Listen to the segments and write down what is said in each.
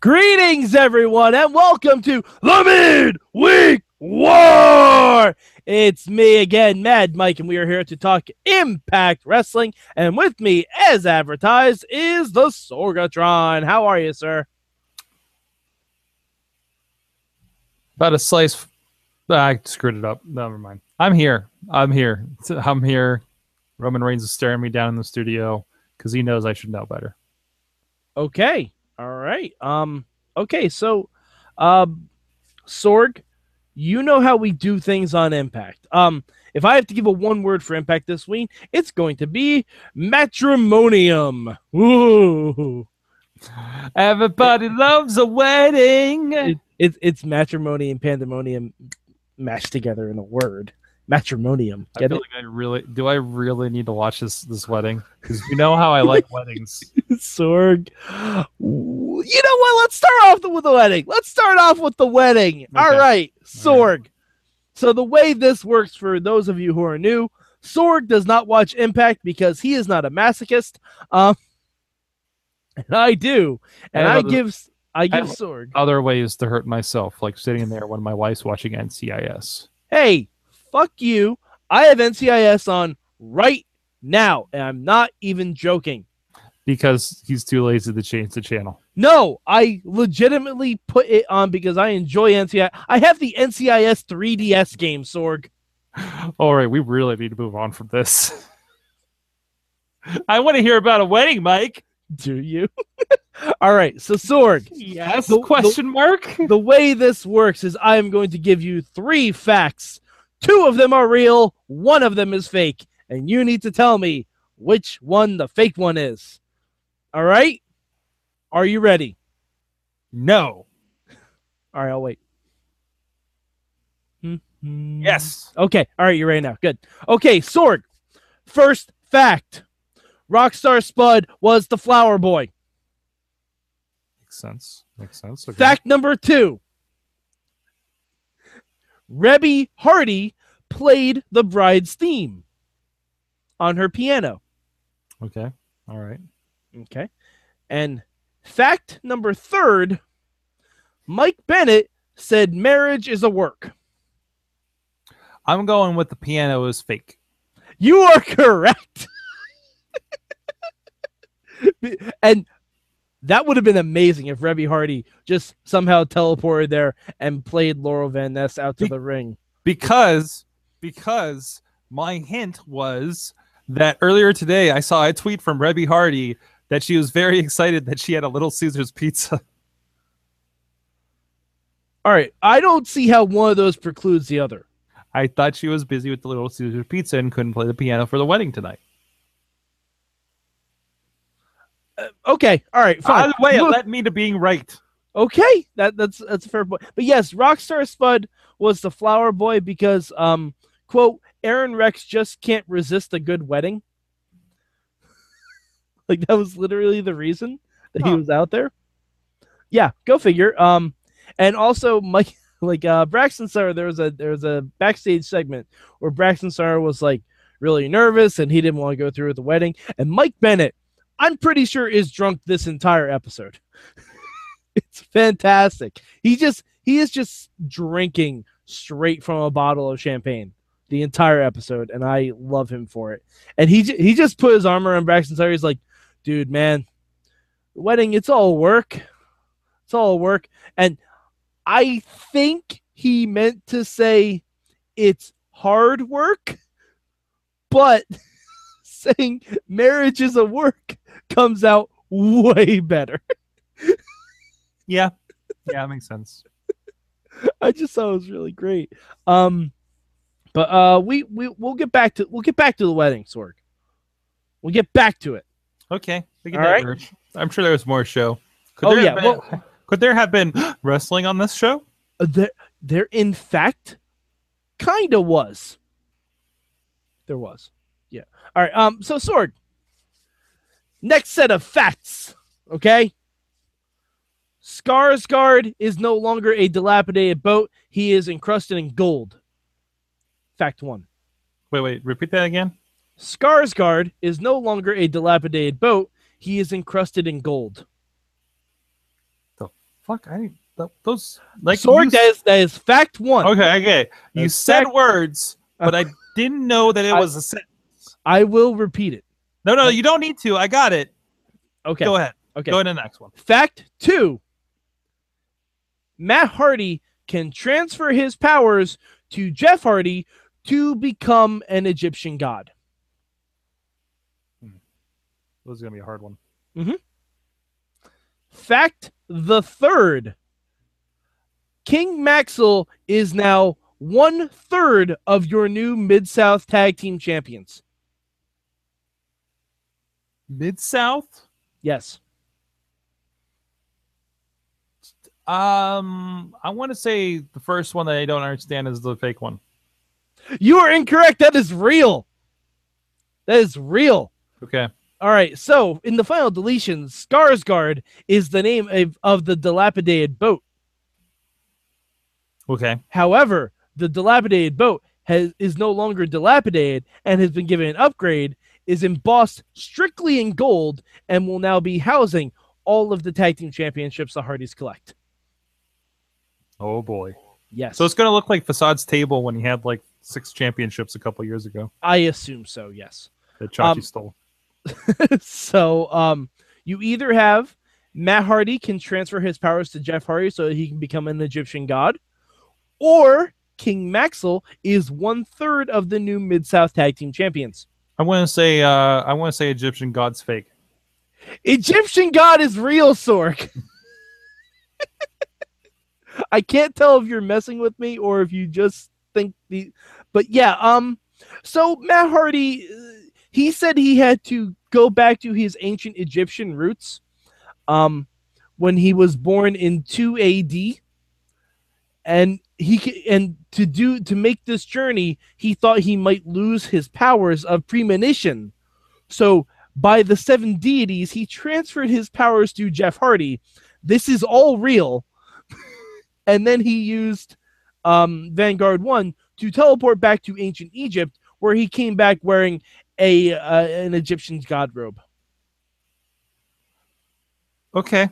Greetings, everyone, and welcome to the Midweek War. It's me again, Mad Mike, and we are here to talk Impact Wrestling. And with me, as advertised, is the Sorgatron. How are you, sir? About a slice. Ah, I screwed it up. Never mind. I'm here. I'm here. I'm here. Roman Reigns is staring me down in the studio because he knows I should know better. Okay. All right. Um. Okay. So, um, Sorg, you know how we do things on Impact. Um. If I have to give a one word for Impact this week, it's going to be matrimonium. Ooh. Everybody loves a wedding. It, it, it's matrimony and pandemonium mashed together in a word. Matrimonium. I feel it? like I really do. I really need to watch this this wedding because you know how I like weddings. Sorg. You know what? Let's start off with the wedding. Let's start off with the wedding. All Okay. right, Sorg. So the way this works for those of you who are new, Sorg does not watch Impact because he is not a masochist. Um, and I do, and I I give I give have- Sorg. Other ways to hurt myself, like sitting there when my wife's watching NCIS. Hey, fuck you. I have NCIS on right now, and I'm not even joking. Because he's too lazy to change the channel. No, I legitimately put it on because I enjoy NCIS. I have the NCIS 3DS game, Sorg. All right, we really need to move on from this. I want to hear about a wedding, Mike. Do you? All right, so Sorg, Yes. The- question mark. the way this works is I am going to give you three facts. Two of them are real, one of them is fake, and you need to tell me which one the fake one is. All right? Are you ready? No. All right, I'll wait. Hmm. Yes. Okay. All right. You're ready now. Good. Okay. Sorg. First fact Rockstar Spud was the flower boy. Makes sense. Makes sense. Okay. Fact number two Reby Hardy played the bride's theme on her piano. Okay. All right. Okay. And fact number third Mike Bennett said marriage is a work. I'm going with the piano is fake. You are correct. and that would have been amazing if Reby Hardy just somehow teleported there and played Laurel Van Ness out to Be- the ring. because because my hint was that earlier today I saw a tweet from Reby Hardy that she was very excited that she had a Little Caesars pizza. All right. I don't see how one of those precludes the other. I thought she was busy with the Little Caesars pizza and couldn't play the piano for the wedding tonight. Uh, okay. All right. Fine. Either way, it Look- led me to being right. Okay, that that's that's a fair point. But yes, Rockstar Spud was the flower boy because um quote Aron Rex just can't resist a good wedding. Like that was literally the reason that he was out there. Yeah, go figure. Um and also Mike like uh Braxton Sutter there was a there was a backstage segment where Braxton Sutter was like really nervous and he didn't want to go through with the wedding and Mike Bennett I'm pretty sure is drunk this entire episode. it's fantastic. He just he is just drinking straight from a bottle of champagne the entire episode, and I love him for it. And he he just put his arm around Braxton Sutter. He's like, "Dude, man, the wedding, it's all work. It's all work." And I think he meant to say it's hard work, but saying marriage is a work comes out way better. Yeah. Yeah, that makes sense. I just thought it was really great. Um, but uh, we we we'll get back to we'll get back to the wedding, Sorg. We'll get back to it. Okay. All right. I'm sure there was more show. Could Oh, there yeah, have been- could there have been wrestling on this show? Uh, There, there, in fact, kind of was. There was, yeah. All right. Um. So, Sorg, Next set of facts. Okay. Skarsgård is no longer a dilapidated boat. He is encrusted in gold. Fact one. Wait, wait, repeat that again. Skarsgård is no longer a dilapidated boat. He is encrusted in gold. The fuck, I th- those like Sorg, you that is that is fact one. Okay, okay. You That's said fact- words, but I didn't know that it I- was a sentence. I will repeat it. No, no, you don't need to. I got it. Okay. Go ahead. Okay. Go ahead to the next one. Fact two Matt Hardy can transfer his powers to Jeff Hardy to become an Egyptian god. This is gonna be a hard one. Fact the third King Maxwell is now one third of your new Mid South Tag Team Champions. Mid South. Yes. Um, I want to say the first one that I don't understand is the fake one. You are incorrect. That is real. That is real. Okay. All right. So in the final deletion, Skarsgård is the name of, of the dilapidated boat. Okay. However, the dilapidated boat has is no longer dilapidated and has been given an upgrade, is embossed strictly in gold, and will now be housing all of the tag team championships the Hardys collect. Oh boy. Yes. So it's gonna look like Facade's table when he had like six championships a couple years ago I assume so, yes. that Chachi Um, stole. so um you either have Matt Hardy can transfer his powers to Jeff Hardy so that he can become an Egyptian god, or King Maxwell is one third of the new Mid South Tag Team Champions. I want to say. Uh, I want to say Egyptian God's fake. Egyptian god is real, Sorg. I can't tell if you're messing with me or if you just think the. But yeah, um, so Matt Hardy, uh, he said he had to go back to his ancient Egyptian roots, um, when he was born in two A.D. And he and to do to make this journey, he thought he might lose his powers of premonition. So by the seven deities, he transferred his powers to Jeff Hardy. This is all real. and then he used um, Vanguard 1 to teleport back to ancient Egypt, where he came back wearing a uh, an Egyptian god robe. Okay.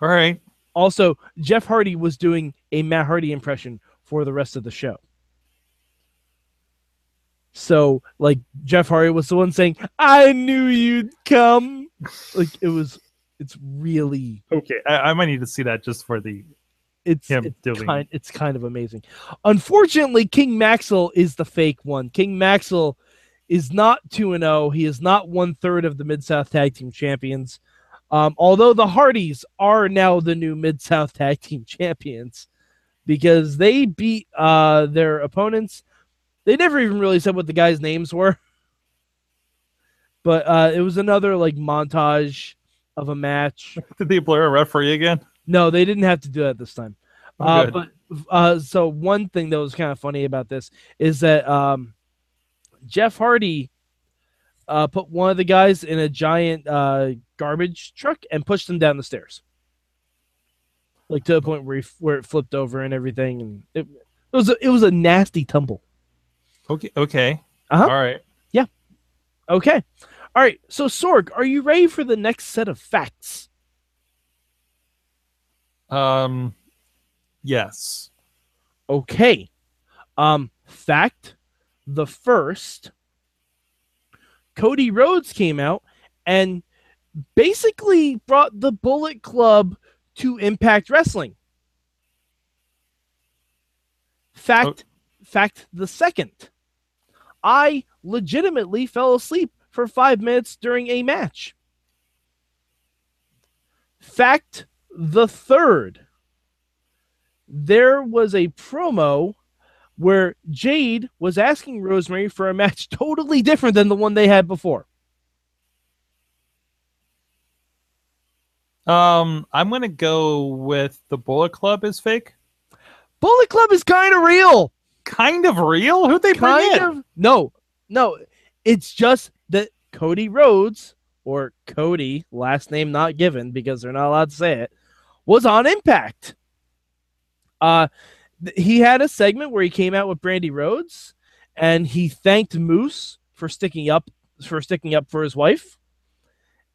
All right. Also, Jeff Hardy was doing a Matt Hardy impression for the rest of the show. So, like, Jeff Hardy was the one saying, I knew you'd come. Like, it was, it's really Okay. I, I might need to see that just for the. it's him it's doing- kind it's kind of amazing. Unfortunately, King Maxwell is the fake one. King Maxwell is not two and zero. He is not one third of the Mid South Tag Team Champions. Um, although the Hardys are now the new Mid South Tag Team Champions because they beat uh, their opponents. They never even really said what the guys' names were, but uh, it was another like montage of a match. Did they blur a referee again? No, they didn't have to do that this time. Oh, Uh, but uh, so one thing that was kind of funny about this is that um, Jeff Hardy uh, put one of the guys in a giant uh, garbage truck and pushed him down the stairs, like to the point where he, where it flipped over and everything, and it, it was a, it was a nasty tumble. Okay. Okay. Uh-huh. All right. Yeah. Okay, all right. So Sorg, are you ready for the next set of facts? Um. Yes. Okay. Um, fact the first, Cody Rhodes came out and basically brought the Bullet Club to Impact Wrestling. Fact, oh. fact the second, I legitimately fell asleep for five minutes during a match. Fact the third, there was a promo where Jade was asking Rosemary for a match totally different than the one they had before. Um. I'm gonna go with the Bullet Club is fake. Bullet Club is kind of real. Kind of real. Who'd they bring Kind in? of. No, no. It's just that Cody Rhodes, or Cody, last name not given because they're not allowed to say it, was on Impact. Uh, he had a segment where he came out with Brandi Rhodes, and he thanked Moose for sticking up for sticking up for his wife,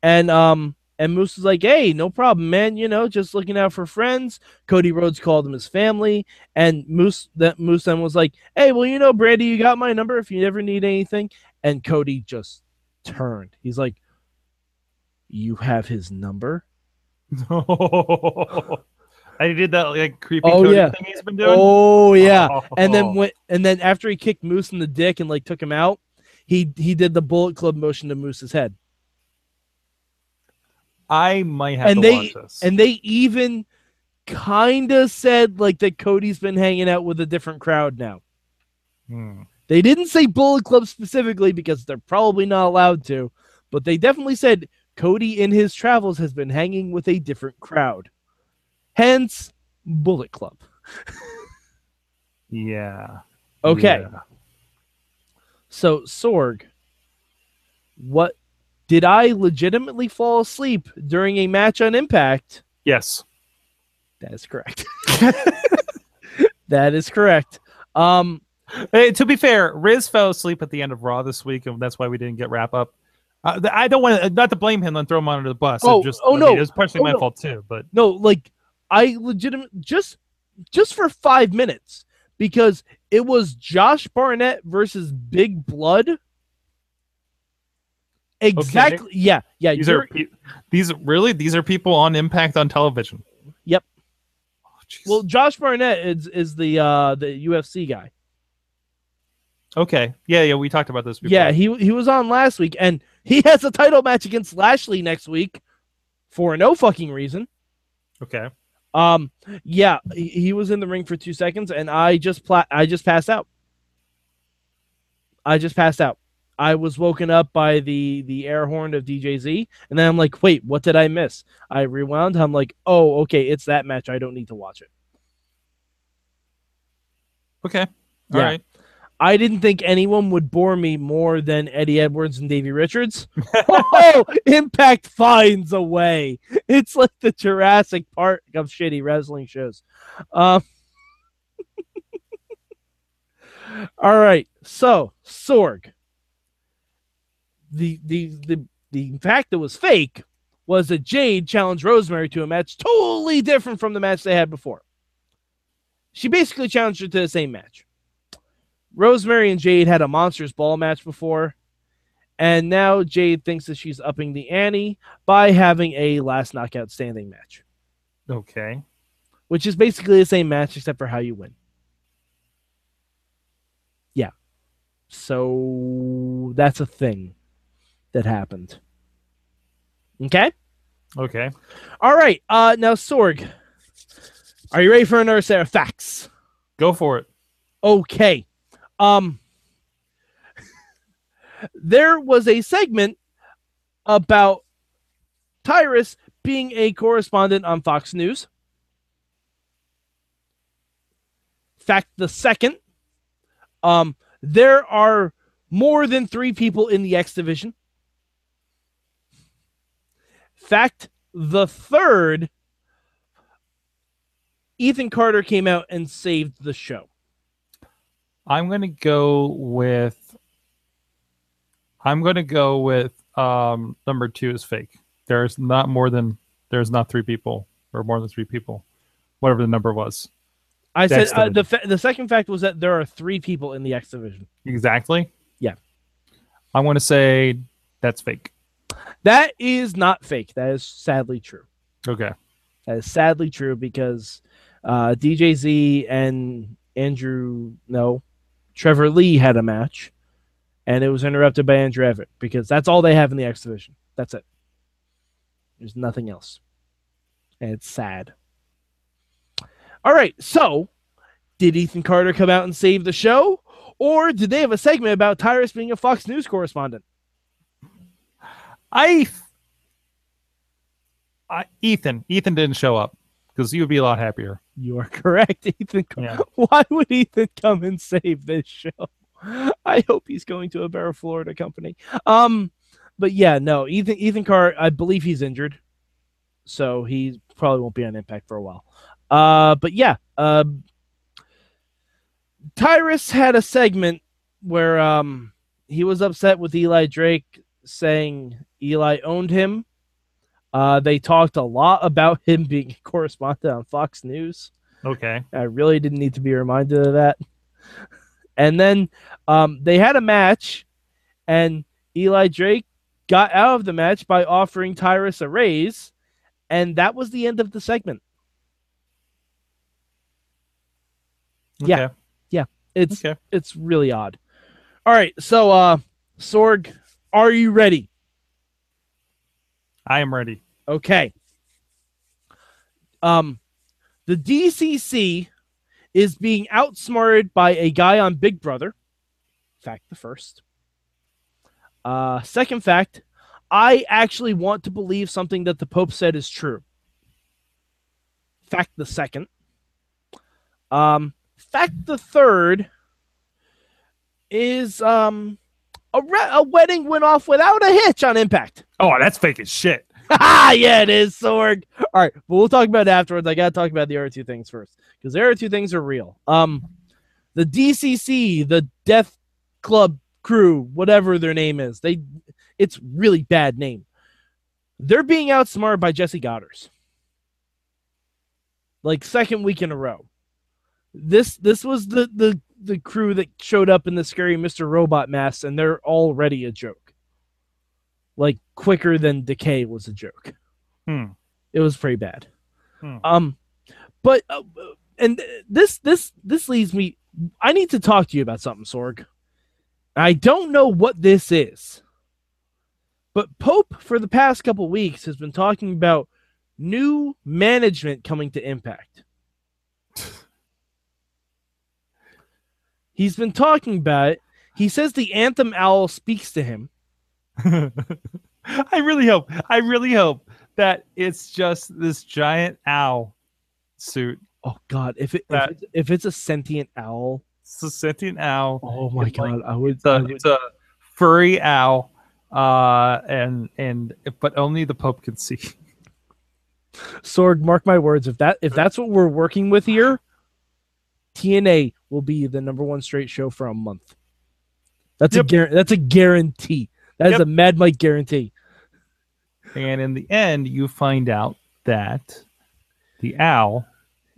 and um And Moose was like, "Hey, no problem, man. You know, just looking out for friends." Cody Rhodes called him his family, and Moose that Moose then was like, "Hey, well, you know, Brandi, you got my number if you ever need anything." And Cody just turned. He's like, "You have his number?" I did that like creepy Oh, Cody yeah. thing he's been doing. Oh yeah. And then Oh. when and then after he kicked Moose in the dick and like took him out, he he did the Bullet Club motion to Moose's head. I might have and to they- watch this. And they even kind of said like that Cody's been hanging out with a different crowd now. Hmm. They didn't say Bullet Club specifically because they're probably not allowed to, but they definitely said Cody in his travels has been hanging with a different crowd. Hence Bullet Club. Yeah. Okay. Yeah. So Sorg, what did I legitimately fall asleep during a match on Impact? Yes. That is correct. that is correct. Um Hey, to be fair, Riz fell asleep at the end of Raw this week, and that's why we didn't get wrap up. Uh, I don't want to not to blame him and throw him under the bus. Oh, just, oh, I no. mean, it was partially Oh, my no. fault too. But no, like I legitimate just just for 5 minutes because it was Josh Barnett versus Big Blood. Exactly. Yeah, yeah. these pe- these really these are people on Impact on television. Yep. Oh, well, Josh Barnett is is the uh the UFC guy. okay, yeah, yeah, we talked about this. before. Yeah, he he was on last week, and he has a title match against Lashley next week for no fucking reason. okay. Um, yeah, he, was in the ring for two seconds, and I just pla- I just passed out. I just passed out. I was woken up by the the air horn of DJZ, and then I'm like, wait, what did I miss? I rewound. I'm like, oh, okay, it's that match. I don't need to watch it. Okay. All Yeah. right. I didn't think anyone would bore me more than Eddie Edwards and Davey Richards. oh, Impact finds a way. It's like the Jurassic Park of shitty wrestling shows. Um, all right, so Sorg. The, the the the fact that was fake was that Jade challenged Rosemary to a match totally different from the match they had before. She basically challenged her to the same match. Rosemary and Jade had a Monsters Ball match before, and now Jade thinks that she's upping the ante by having a last knockout standing match, Okay. which is basically the same match except for how you win. Yeah. So that's a thing that happened. Okay? Okay. All right. Uh now Sorg. Are you ready for another set of facts? Go for it. Okay. Um there was a segment about Tyrus being a correspondent on Fox News. Fact the second. Um there are more than 3 people in the X division. Fact the third Ethan Carter came out and saved the show. I'm gonna go with. I'm gonna go with um number two is fake. There's not more than there's not three people or more than three people, whatever the number was. I said uh, the fa- the second fact was that there are three people in the X division. Exactly. Yeah. I want to say that's fake. That is not fake. That is sadly true. Okay. That is sadly true because uh, DJZ and Andrew, no, Trevor Lee had a match, and it was interrupted by Andrew Everett because that's all they have in the X division. That's it. There's nothing else, and it's sad. All right, so did Ethan Carter come out and save the show, or did they have a segment about Tyrus being a Fox News correspondent? I, I Ethan. Ethan didn't show up because he would be a lot happier. You are correct, Ethan. Yeah. Why would Ethan come and save this show? I hope he's going to a better Florida company. Um, but yeah, no, Ethan Ethan Carr, I believe he's injured, so he probably won't be on Impact for a while. Uh, but yeah, um, Tyrus had a segment where um he was upset with Eli Drake saying Eli owned him. Uh, they talked a lot about him being a correspondent on Fox News. Okay. I really didn't need to be reminded of that. And then um, they had a match, and Eli Drake got out of the match by offering Tyrus a raise, and that was the end of the segment. Yeah. Yeah. It's Okay. it's really odd. All right, so uh Sorg, are you ready? I am ready. Okay. Um the DCC is being outsmarted by a guy on Big Brother. Fact the first. Uh second fact, I actually want to believe something that the Pope said is true. Fact the second. Um fact the third is um a, re- a wedding went off without a hitch on Impact. Oh, that's fake as shit. Ah, yeah, it is, Sorg. All right, but we'll talk about it afterwards. I gotta talk about the other two things first because the other two things are real. Um, the DCC, the Death Club crew, whatever their name is, they it's really bad name. They're being outsmarted by Jessie Godderz. Like second week in a row. This this was the the the crew that showed up in the scary Mr. Robot mask, and they're already a joke. Like quicker than Decay was a joke. Hmm. It was pretty bad. Hmm. Um, but uh, and this this this leads me. I need to talk to you about something, Sorg. I don't know what this is, but Pope for the past couple weeks has been talking about new management coming to Impact. He's been talking about it. He says the Anthem Owl speaks to him. I really hope. I really hope that it's just this giant owl suit. Oh God! If it That- if, it's, if it's a sentient owl, It's a sentient owl. oh my It's like- God! I would. It's a, I would it's a furry owl. Uh, and and but only the Pope can see. Sorg, mark my words. If that if that's what we're working with here, TNA will be the number one straight show for a month. That's Yep. a guar- that's a guarantee. That is Yep. a Mad Mike guarantee. And in the end, you find out that the owl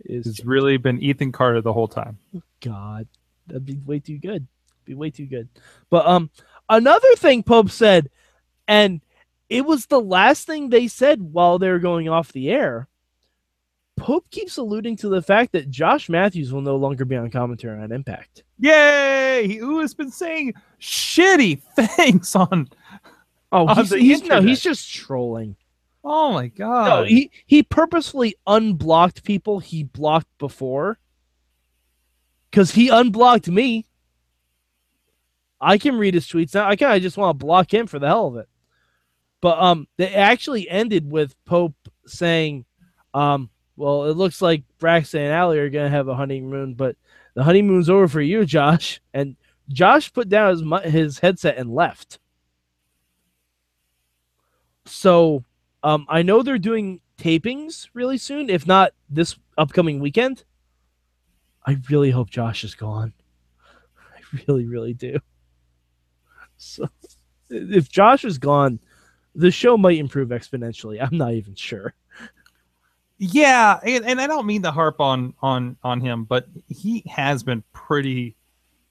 Is has really been Ethan Carter the whole time. God, that'd be way too good. Be way too good. But um, another thing Pope said, and it was the last thing they said while they were going off the air. Pope keeps alluding to the fact that Josh Matthews will no longer be on commentary on Impact. Yay! Who has been saying shitty things on? Oh, On he's, he's no, he's just trolling. Oh my god! No, he he purposefully unblocked people he blocked before. Cause he unblocked me. I can read his tweets now. I kind of just want to block him for the hell of it. But um, they actually ended with Pope saying, um, "Well, it looks like Braxton and Allie are gonna have a honeymoon, but the honeymoon's over for you, Josh." And Josh put down his his headset and left. So um, I know they're doing tapings really soon, if not this upcoming weekend. I really hope Josh is gone. I really, really do. So if Josh is gone, the show might improve exponentially. I'm not even sure. Yeah, and, and I don't mean to harp on on on him, but he has been pretty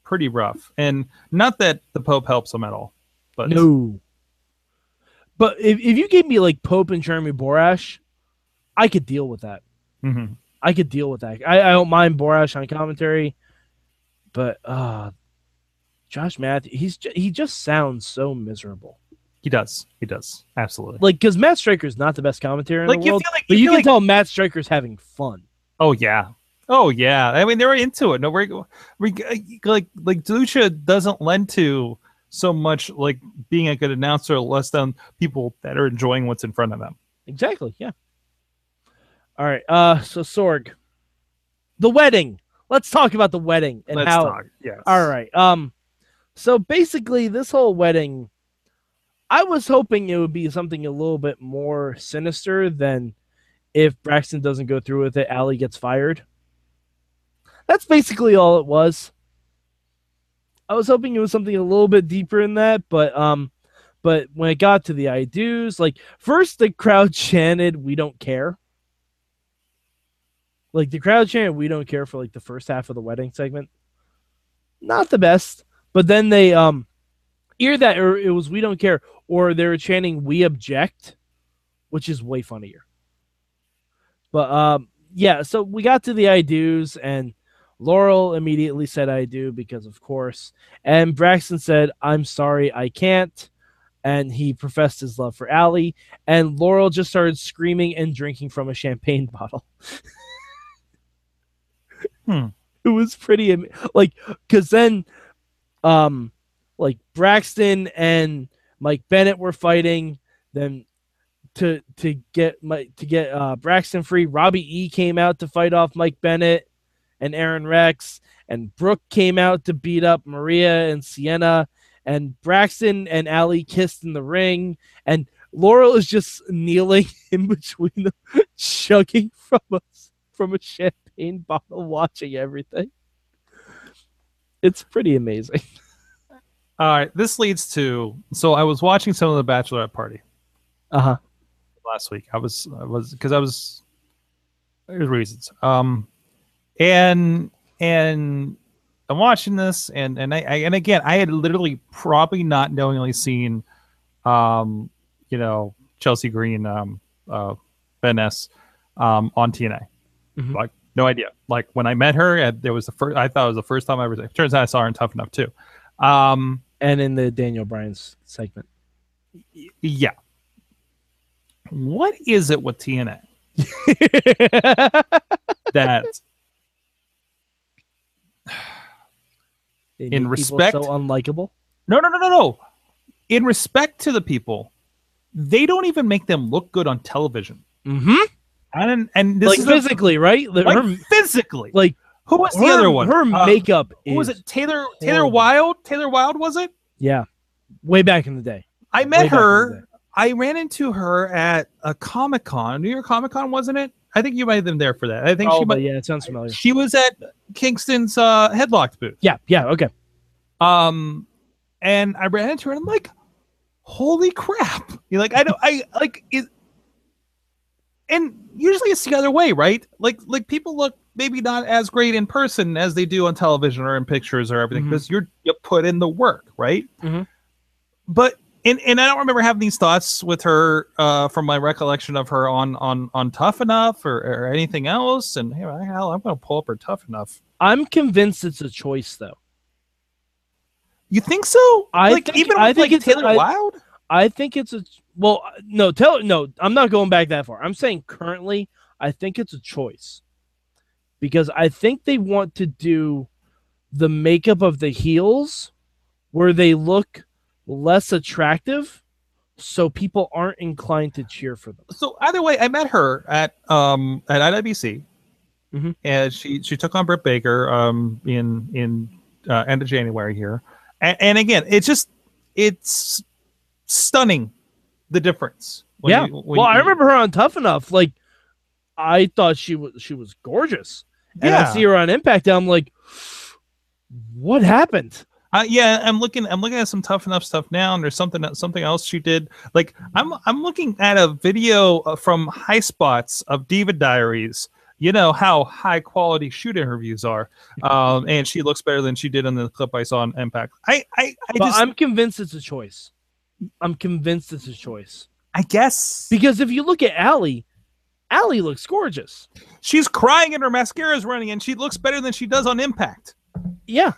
pretty rough, and not that the Pope helps him at all. But No. But if, if you gave me like Pope and Jeremy Borash, I could deal with that. Mhm. I could deal with that. I, I don't mind Borash on commentary, but uh Josh Matthews, he's he just sounds so miserable. He does, he does, absolutely. Like because Matt Striker's not the best commentator in Like the you world, feel like but you you feel can like- tell Matt Striker's having fun. Oh yeah, oh yeah. I mean, they were into it. No, we're, we like like Lucha doesn't lend to so much like being a good announcer, less than people that are enjoying what's in front of them. Exactly. Yeah. All right. Uh. So Sorg, the wedding. Let's talk about the wedding and Let's how. talk. Yes. All right. Um. So basically, this whole wedding, I was hoping it would be something a little bit more sinister than if Braxton doesn't go through with it, Allie gets fired. That's basically all it was. I was hoping it was something a little bit deeper in that, but um, But when it got to the I do's, like first the crowd chanted, "We don't care." Like the crowd chanted, "We don't care" for like the first half of the wedding segment. Not the best, but then they um, either that or it was "We don't care," or they were chanting "We object," which is way funnier. But um, yeah, so we got to the I do's and Laurel immediately said I do because of course. And Braxton said, I'm sorry, I can't. And he professed his love for Allie. And Laurel just started screaming and drinking from a champagne bottle. Hmm. It was pretty like because then um like Braxton and Mike Bennett were fighting. Then to to get to get uh, Braxton free. Robbie E came out to fight off Mike Bennett and Aron Rex, and Brooke came out to beat up Maria and Sienna, and Braxton and Allie kissed in the ring, and Laurel is just kneeling in between them, chugging from a from a champagne bottle, watching everything. It's pretty amazing. All right, this leads to so I was watching some of the bachelorette party Uh huh. last week. I was I was because I was there's reasons. Um, and and I'm watching this, and and I, I and again I had literally probably not knowingly seen, um, you know Chelsea Green, um, uh, Ben S, um, on TNA. Mhm. Like no idea. Like when I met her, and there was the first. I thought it was the first time I ever. Turns out I saw her in Tough Enough too. Um, And in the Daniel Bryan's segment. yeah. What is it with TNA that In respect- so unlikable. No, no, no, no, no. In respect to the people, they don't even make them look good on television. Mm-hmm. And and this Like is a- physically, right? Like physically. like who was the her- other one? Her Uh, makeup who was it? Taylor Taylor horrible. Wilde. Taylor Wilde was it? Yeah, way back in the day. I met the her. I ran into her at a Comic Con, New York Comic Con, wasn't it? I think you might have been there for that. I think Oh, she might, yeah, it sounds familiar. she was at Kingston's uh, Headlocked booth. Yeah, yeah, okay. Um, and I ran into her and I'm like, holy crap. You're like, I don't, I like it. And usually it's the other way, right? Like, like people look maybe not as great in person as they do on television or in pictures or everything because you're you put in the work, right? Mhm. But and and I don't remember having these thoughts with her uh, from my recollection of her on on on Tough Enough or, or anything else. And hey, hell, I'm gonna pull up her Tough Enough. I'm convinced it's a choice, though. You think so? I like think- even I with think like it's- Taylor I- Wilde. I think it's a well, no, tell no. I'm not going back that far. I'm saying currently, I think it's a choice because I think they want to do the makeup of the heels where they look less attractive, so people aren't inclined to cheer for them. so either way, I met her at um at IWC, Mhm. and she she took on Britt Baker um in in uh, end of January here, and, and again, it's just it's stunning the difference. yeah. you- well, I remember her on Tough Enough. Like, I thought she was she was gorgeous, and Yeah. I see her on Impact. And I'm like, what happened? Uh, yeah, I'm looking. I'm looking at some tough enough stuff now, and there's something something else she did. Like I'm I'm looking at a video uh, from High Spots of Diva Diaries. You know how high quality shoot interviews are, um, and she looks better than she did in the clip I saw on Impact. I I, I just I'm convinced it's a choice. I'm convinced it's a choice I guess because if you look at Allie, Allie looks gorgeous. she's crying and her mascara is running, and she looks better than she does on Impact Yeah,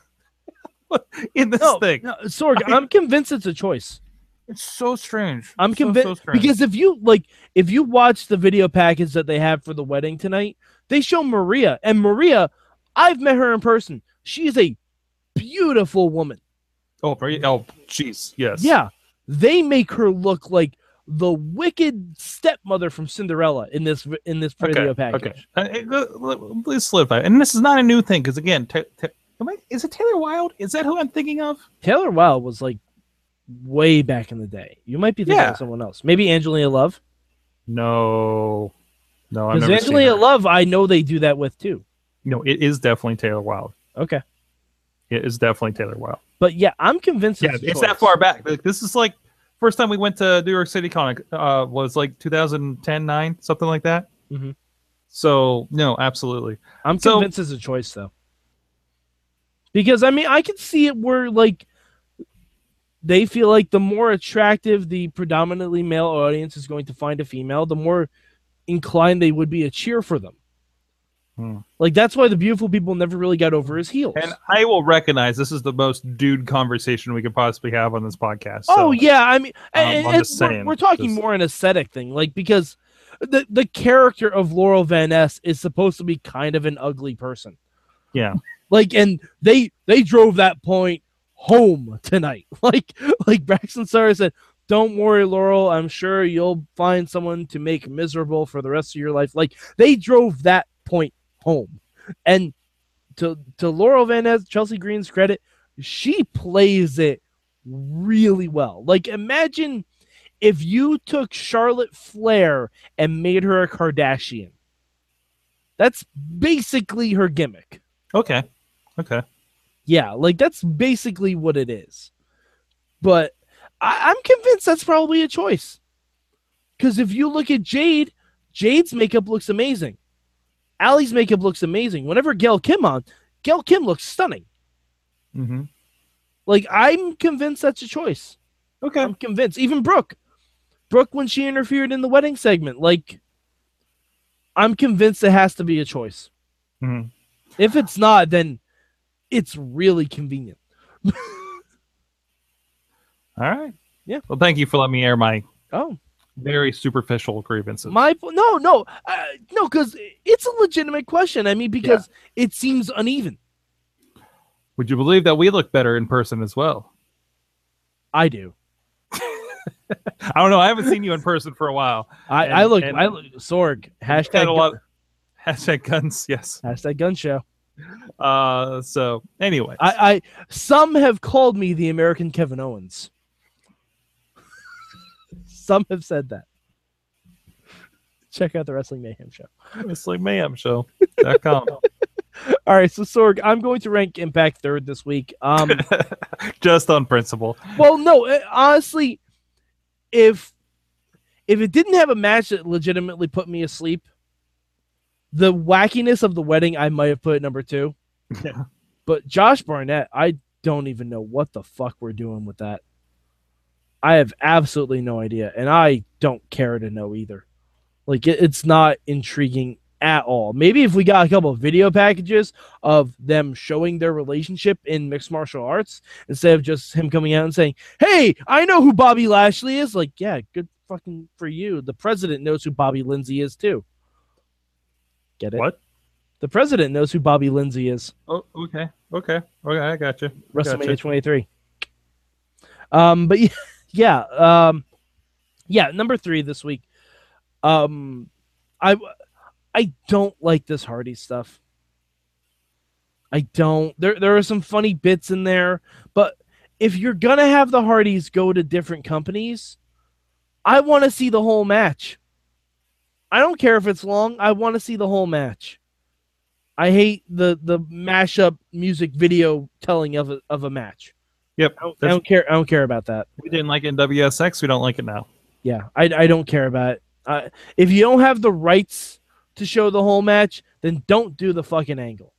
in this no, thing. no, Sorg, I- I'm convinced it's a choice. It's so strange. I'm So, so convinced strange. because if you like, if you watch the video package that they have for the wedding tonight, they show Maria, and Maria, I've met her in person. She is a beautiful woman. oh, oh, jeez, yes, Yeah, they make her look like the wicked stepmother from Cinderella in this in this video package. Okay. Uh, uh, please solidify. And this is not a new thing because again, am I- is it Taylor Wilde? Is that who I'm thinking of? Taylor Wilde was like way back in the day. You might be thinking Yeah. of someone else. Maybe Angelina Love. No, no, Because Angelina. Love, I know they do that with too. No, it is definitely Taylor Wilde. Okay. It is definitely Taylor Wilde. But yeah, I'm convinced Yeah, it's, it's that far back. Like, this is like First time we went to New York City Comic uh, was like 2010, 9, something like that. Mhm. So no, absolutely. I'm So- convinced it's a choice though. Because I mean, I can see it where like they feel like the more attractive the predominantly male audience is going to find a female, the more inclined they would be to cheer for them. Hmm. Like that's why the beautiful people never really got over his heels. And I will recognize this is the most dude conversation we could possibly have on this podcast. so- oh yeah, I mean, Um, and, and we're, we're talking just- more an aesthetic thing, like because the the character of Laurel Van Ness is supposed to be kind of an ugly person. yeah. like and they they drove that point home tonight like like braxton Sutter said don't worry laurel i'm sure you'll find someone to make miserable for the rest of your life like they drove that point home and to to laurel van Ness, chelsea green's credit she plays it really well like imagine if you took charlotte flair and made her a kardashian that's basically her gimmick Okay. Okay. yeah, like that's basically what it is. But I, I'm convinced that's probably a choice. Because if you look at Jade, Jade's makeup looks amazing. Allie's makeup looks amazing. Whenever Gail Kim on, Gail Kim looks stunning. hmm Like I'm convinced that's a choice. Okay. I'm convinced. Even Brooke, Brooke when she interfered in the wedding segment, like I'm convinced it has to be a choice. Mhm. If it's not, then it's really convenient. All right. Yeah. Well, thank you for letting me air my Oh, very superficial grievances. My no, no, uh, no, because it's a legitimate question. I mean, because it seems uneven. Would you believe that we look better in person as well? I do. I don't know. I haven't seen you in person for a while. I, And- I look. I look. Sorg. Hashtag. a lot. Hashtag guns. Yes. Hashtag gun show. Uh. So anyway. I, I. Some have called me the American Kevin Owens. Some have said that. Check out the Wrestling Mayhem show. Wrestling Mayhem Show.com. All right, so Sorg, I'm going to rank Impact third this week. Um, Just on principle. well, no, uh, honestly, if if it didn't have a match that legitimately put me asleep, the wackiness of the wedding I might have put at number two. Yeah. But Josh Barnett, I don't even know what the fuck we're doing with that. I have absolutely no idea, and I don't care to know either. Like it, it's not intriguing at all. Maybe if we got a couple of video packages of them showing their relationship in mixed martial arts instead of just him coming out and saying, "Hey, I know who Bobby Lashley is." Like, yeah, good fucking for you. The president knows who Bobby Lashley is too. Get it? What? The president knows who Bobby Lashley is. Oh, okay. Okay. Okay. I got you. WrestleMania 23. Um, but yeah, yeah, um, yeah, number three this week. Um, I I don't like this Hardy stuff. I don't. There there are some funny bits in there, but if you're gonna have the Hardys go to different companies, I want to see the whole match. I don't care if it's long. I want to see the whole match. I hate the the mashup music video telling of a, of a match. Yep. I don't, I don't care. I don't care about that. we didn't like it in WSX. We don't like it now. Yeah, I, I don't care about it. Uh, if you don't have the rights to show the whole match, then don't do the fucking angle.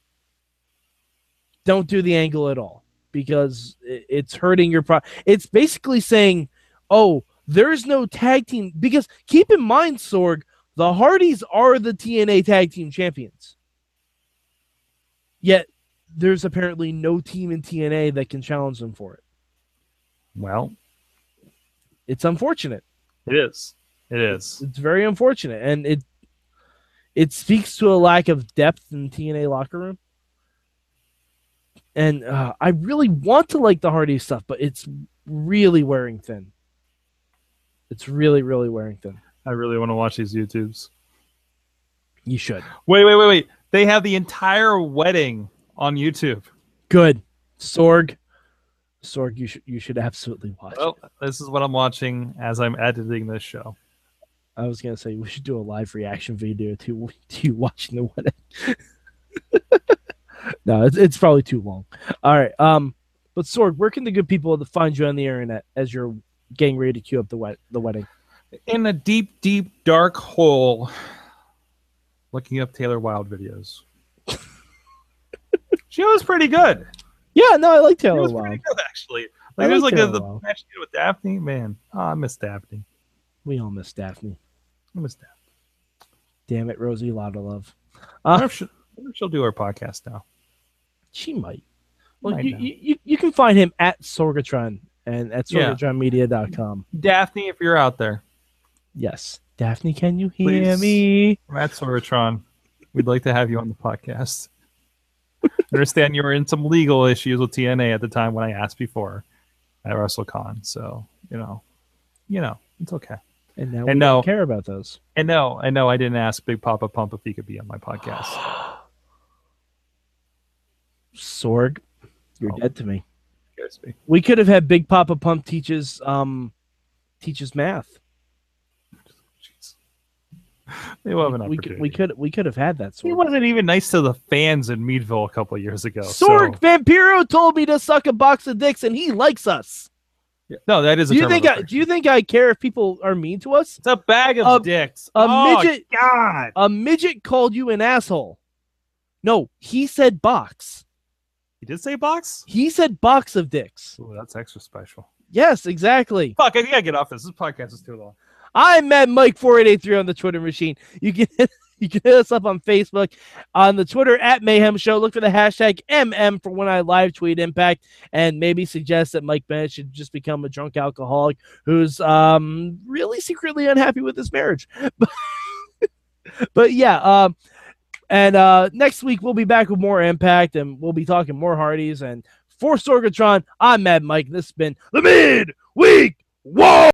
Don't do the angle at all because it, it's hurting your pro. It's basically saying, "Oh, there's no tag team." Because keep in mind, Sorg, the Hardys are the TNA Tag Team Champions. Yet there's apparently no team in TNA that can challenge them for it. Well, It's unfortunate. it is. It is. it's very unfortunate and it it speaks to a lack of depth in TNA locker room. And uh, I really want to like the Hardy stuff, but it's really wearing thin. It's really, really wearing thin. I really want to watch these YouTubes. You should. Wait, wait, wait, wait. They have the entire wedding on YouTube. Good. Sorg. Sorg, you should you should absolutely watch. it. Well, this is what I'm watching as I'm editing this show. I was gonna say we should do a live reaction video to to you watching the wedding. no, it's, it's probably too long. All right. Um, but Sorg, where can the good people find you on the internet as you're getting ready to queue up the wet the wedding. In a deep, deep, dark hole, looking up Taylor Wilde videos. She was pretty good. Yeah, no, I liked like She was pretty good, actually. I Like, there's like like a, the match she did with Daffney. Man, oh, I miss Daffney. We all miss Daffney. I miss Daffney. Damn it, Rosie, a lot of love. I wonder Uh, if she- if she'll do her podcast now. she might. Well, Might you, you, you, you can find him at Sorgatron and at Yeah. sorgatronmedia.com. Daffney, if you're out there, Yes. Daffney, can you hear Please. me? Matt Sorgatron, we'd like to have you on the podcast. Understand you were in some legal issues with TNA at the time when I asked before at WrestleCon. So, you know, you know, it's okay. And now And we no. don't care about those. And no, I know I didn't ask Big Papa Pump if he could be on my podcast. Sorg, you're Oh. dead to me. Me. We could have had Big Papa Pump teaches um teaches math. Jeez. They will have an we could we could we could have had that He Sorg. wasn't even nice to the fans in Meadville a couple years ago. Sorg so- Vampiro told me to suck a box of dicks and he likes us. No, that is. A Do you think I, do you think I care if people are mean to us? It's a bag of A- dicks. a oh, midget- God. A midget called you an asshole. No, he said box. He did say box. He said box of dicks. Ooh, that's extra special. Yes, exactly. Fuck, I gotta get off this. This podcast is too long. I'm Mad Mike four eight eight three on the Twitter machine. You can you can hit us up on Facebook, on the Twitter at Mayhem Show. Look for the hashtag MM for when I live tweet Impact, and maybe suggest that Mike Bennett should just become a drunk alcoholic who's um really secretly unhappy with his marriage. But, but yeah, um, and uh next week we'll be back with more Impact, and we'll be talking more Hardys and for Sorgatron. I'm Mad Mike. This has been the Mid Week Whoa.